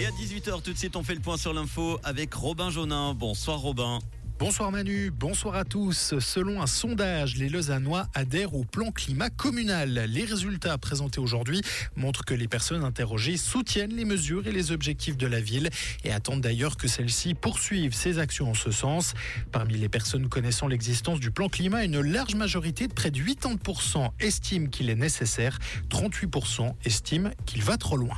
Et à 18h, tout de suite, on fait le point sur l'info avec Robin Jaunin. Bonsoir Robin. Bonsoir Manu, bonsoir à tous. Selon un sondage, les Lausannois adhèrent au plan climat communal. Les résultats présentés aujourd'hui montrent que les personnes interrogées soutiennent les mesures et les objectifs de la ville et attendent d'ailleurs que celle-ci poursuive ses actions en ce sens. Parmi les personnes connaissant l'existence du plan climat, une large majorité de près de 80% estiment qu'il est nécessaire, 38% estiment qu'il va trop loin.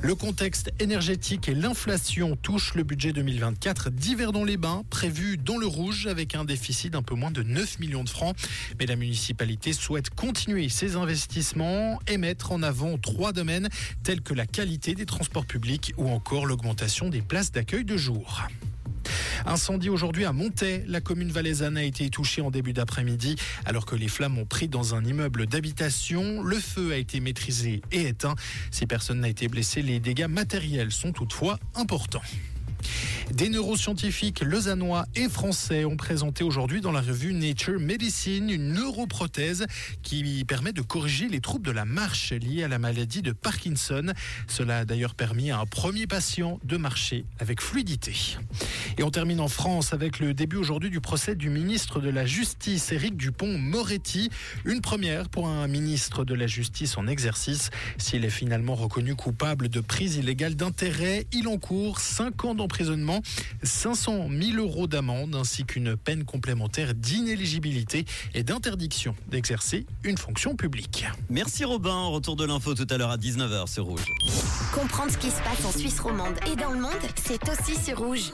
Le contexte énergétique et l'inflation touchent le budget 2024 d'hiver dans les bains, prévu dans le rouge avec un déficit d'un peu moins de 9 millions de francs. Mais la municipalité souhaite continuer ses investissements et mettre en avant trois domaines tels que la qualité des transports publics ou encore l'augmentation des places d'accueil de jour. Incendie aujourd'hui à Montaix. La commune valaisanne a été touchée en début d'après-midi alors que les flammes ont pris dans un immeuble d'habitation. Le feu a été maîtrisé et éteint. Si personne n'a été blessé, les dégâts matériels sont toutefois importants. Des neuroscientifiques lausannois et français ont présenté aujourd'hui dans la revue Nature Medicine une neuroprothèse qui permet de corriger les troubles de la marche liés à la maladie de Parkinson. Cela a d'ailleurs permis à un premier patient de marcher avec fluidité. Et on termine en France avec le début aujourd'hui du procès du ministre de la Justice, Éric Dupont-Moretti. Une première pour un ministre de la Justice en exercice. S'il est finalement reconnu coupable de prise illégale d'intérêt, il encourt 5 ans d'emprisonnement, 500 000 euros d'amende ainsi qu'une peine complémentaire d'inéligibilité et d'interdiction d'exercer une fonction publique. Merci Robin. Retour de l'info tout à l'heure à 19h sur Rouge. Comprendre ce qui se passe en Suisse romande et dans le monde, c'est aussi sur Rouge.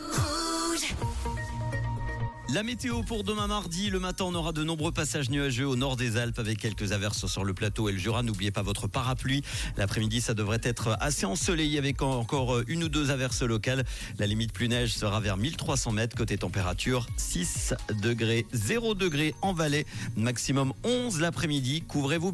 La météo pour demain mardi, le matin on aura de nombreux passages nuageux au nord des Alpes avec quelques averses sur le plateau et le Jura. N'oubliez pas votre parapluie. L'après-midi ça devrait être assez ensoleillé avec encore une ou deux averses locales. La limite plus neige sera vers 1300 mètres. Côté température 6 degrés, 0 degrés en vallée, maximum 11 l'après-midi. Couvrez-vous.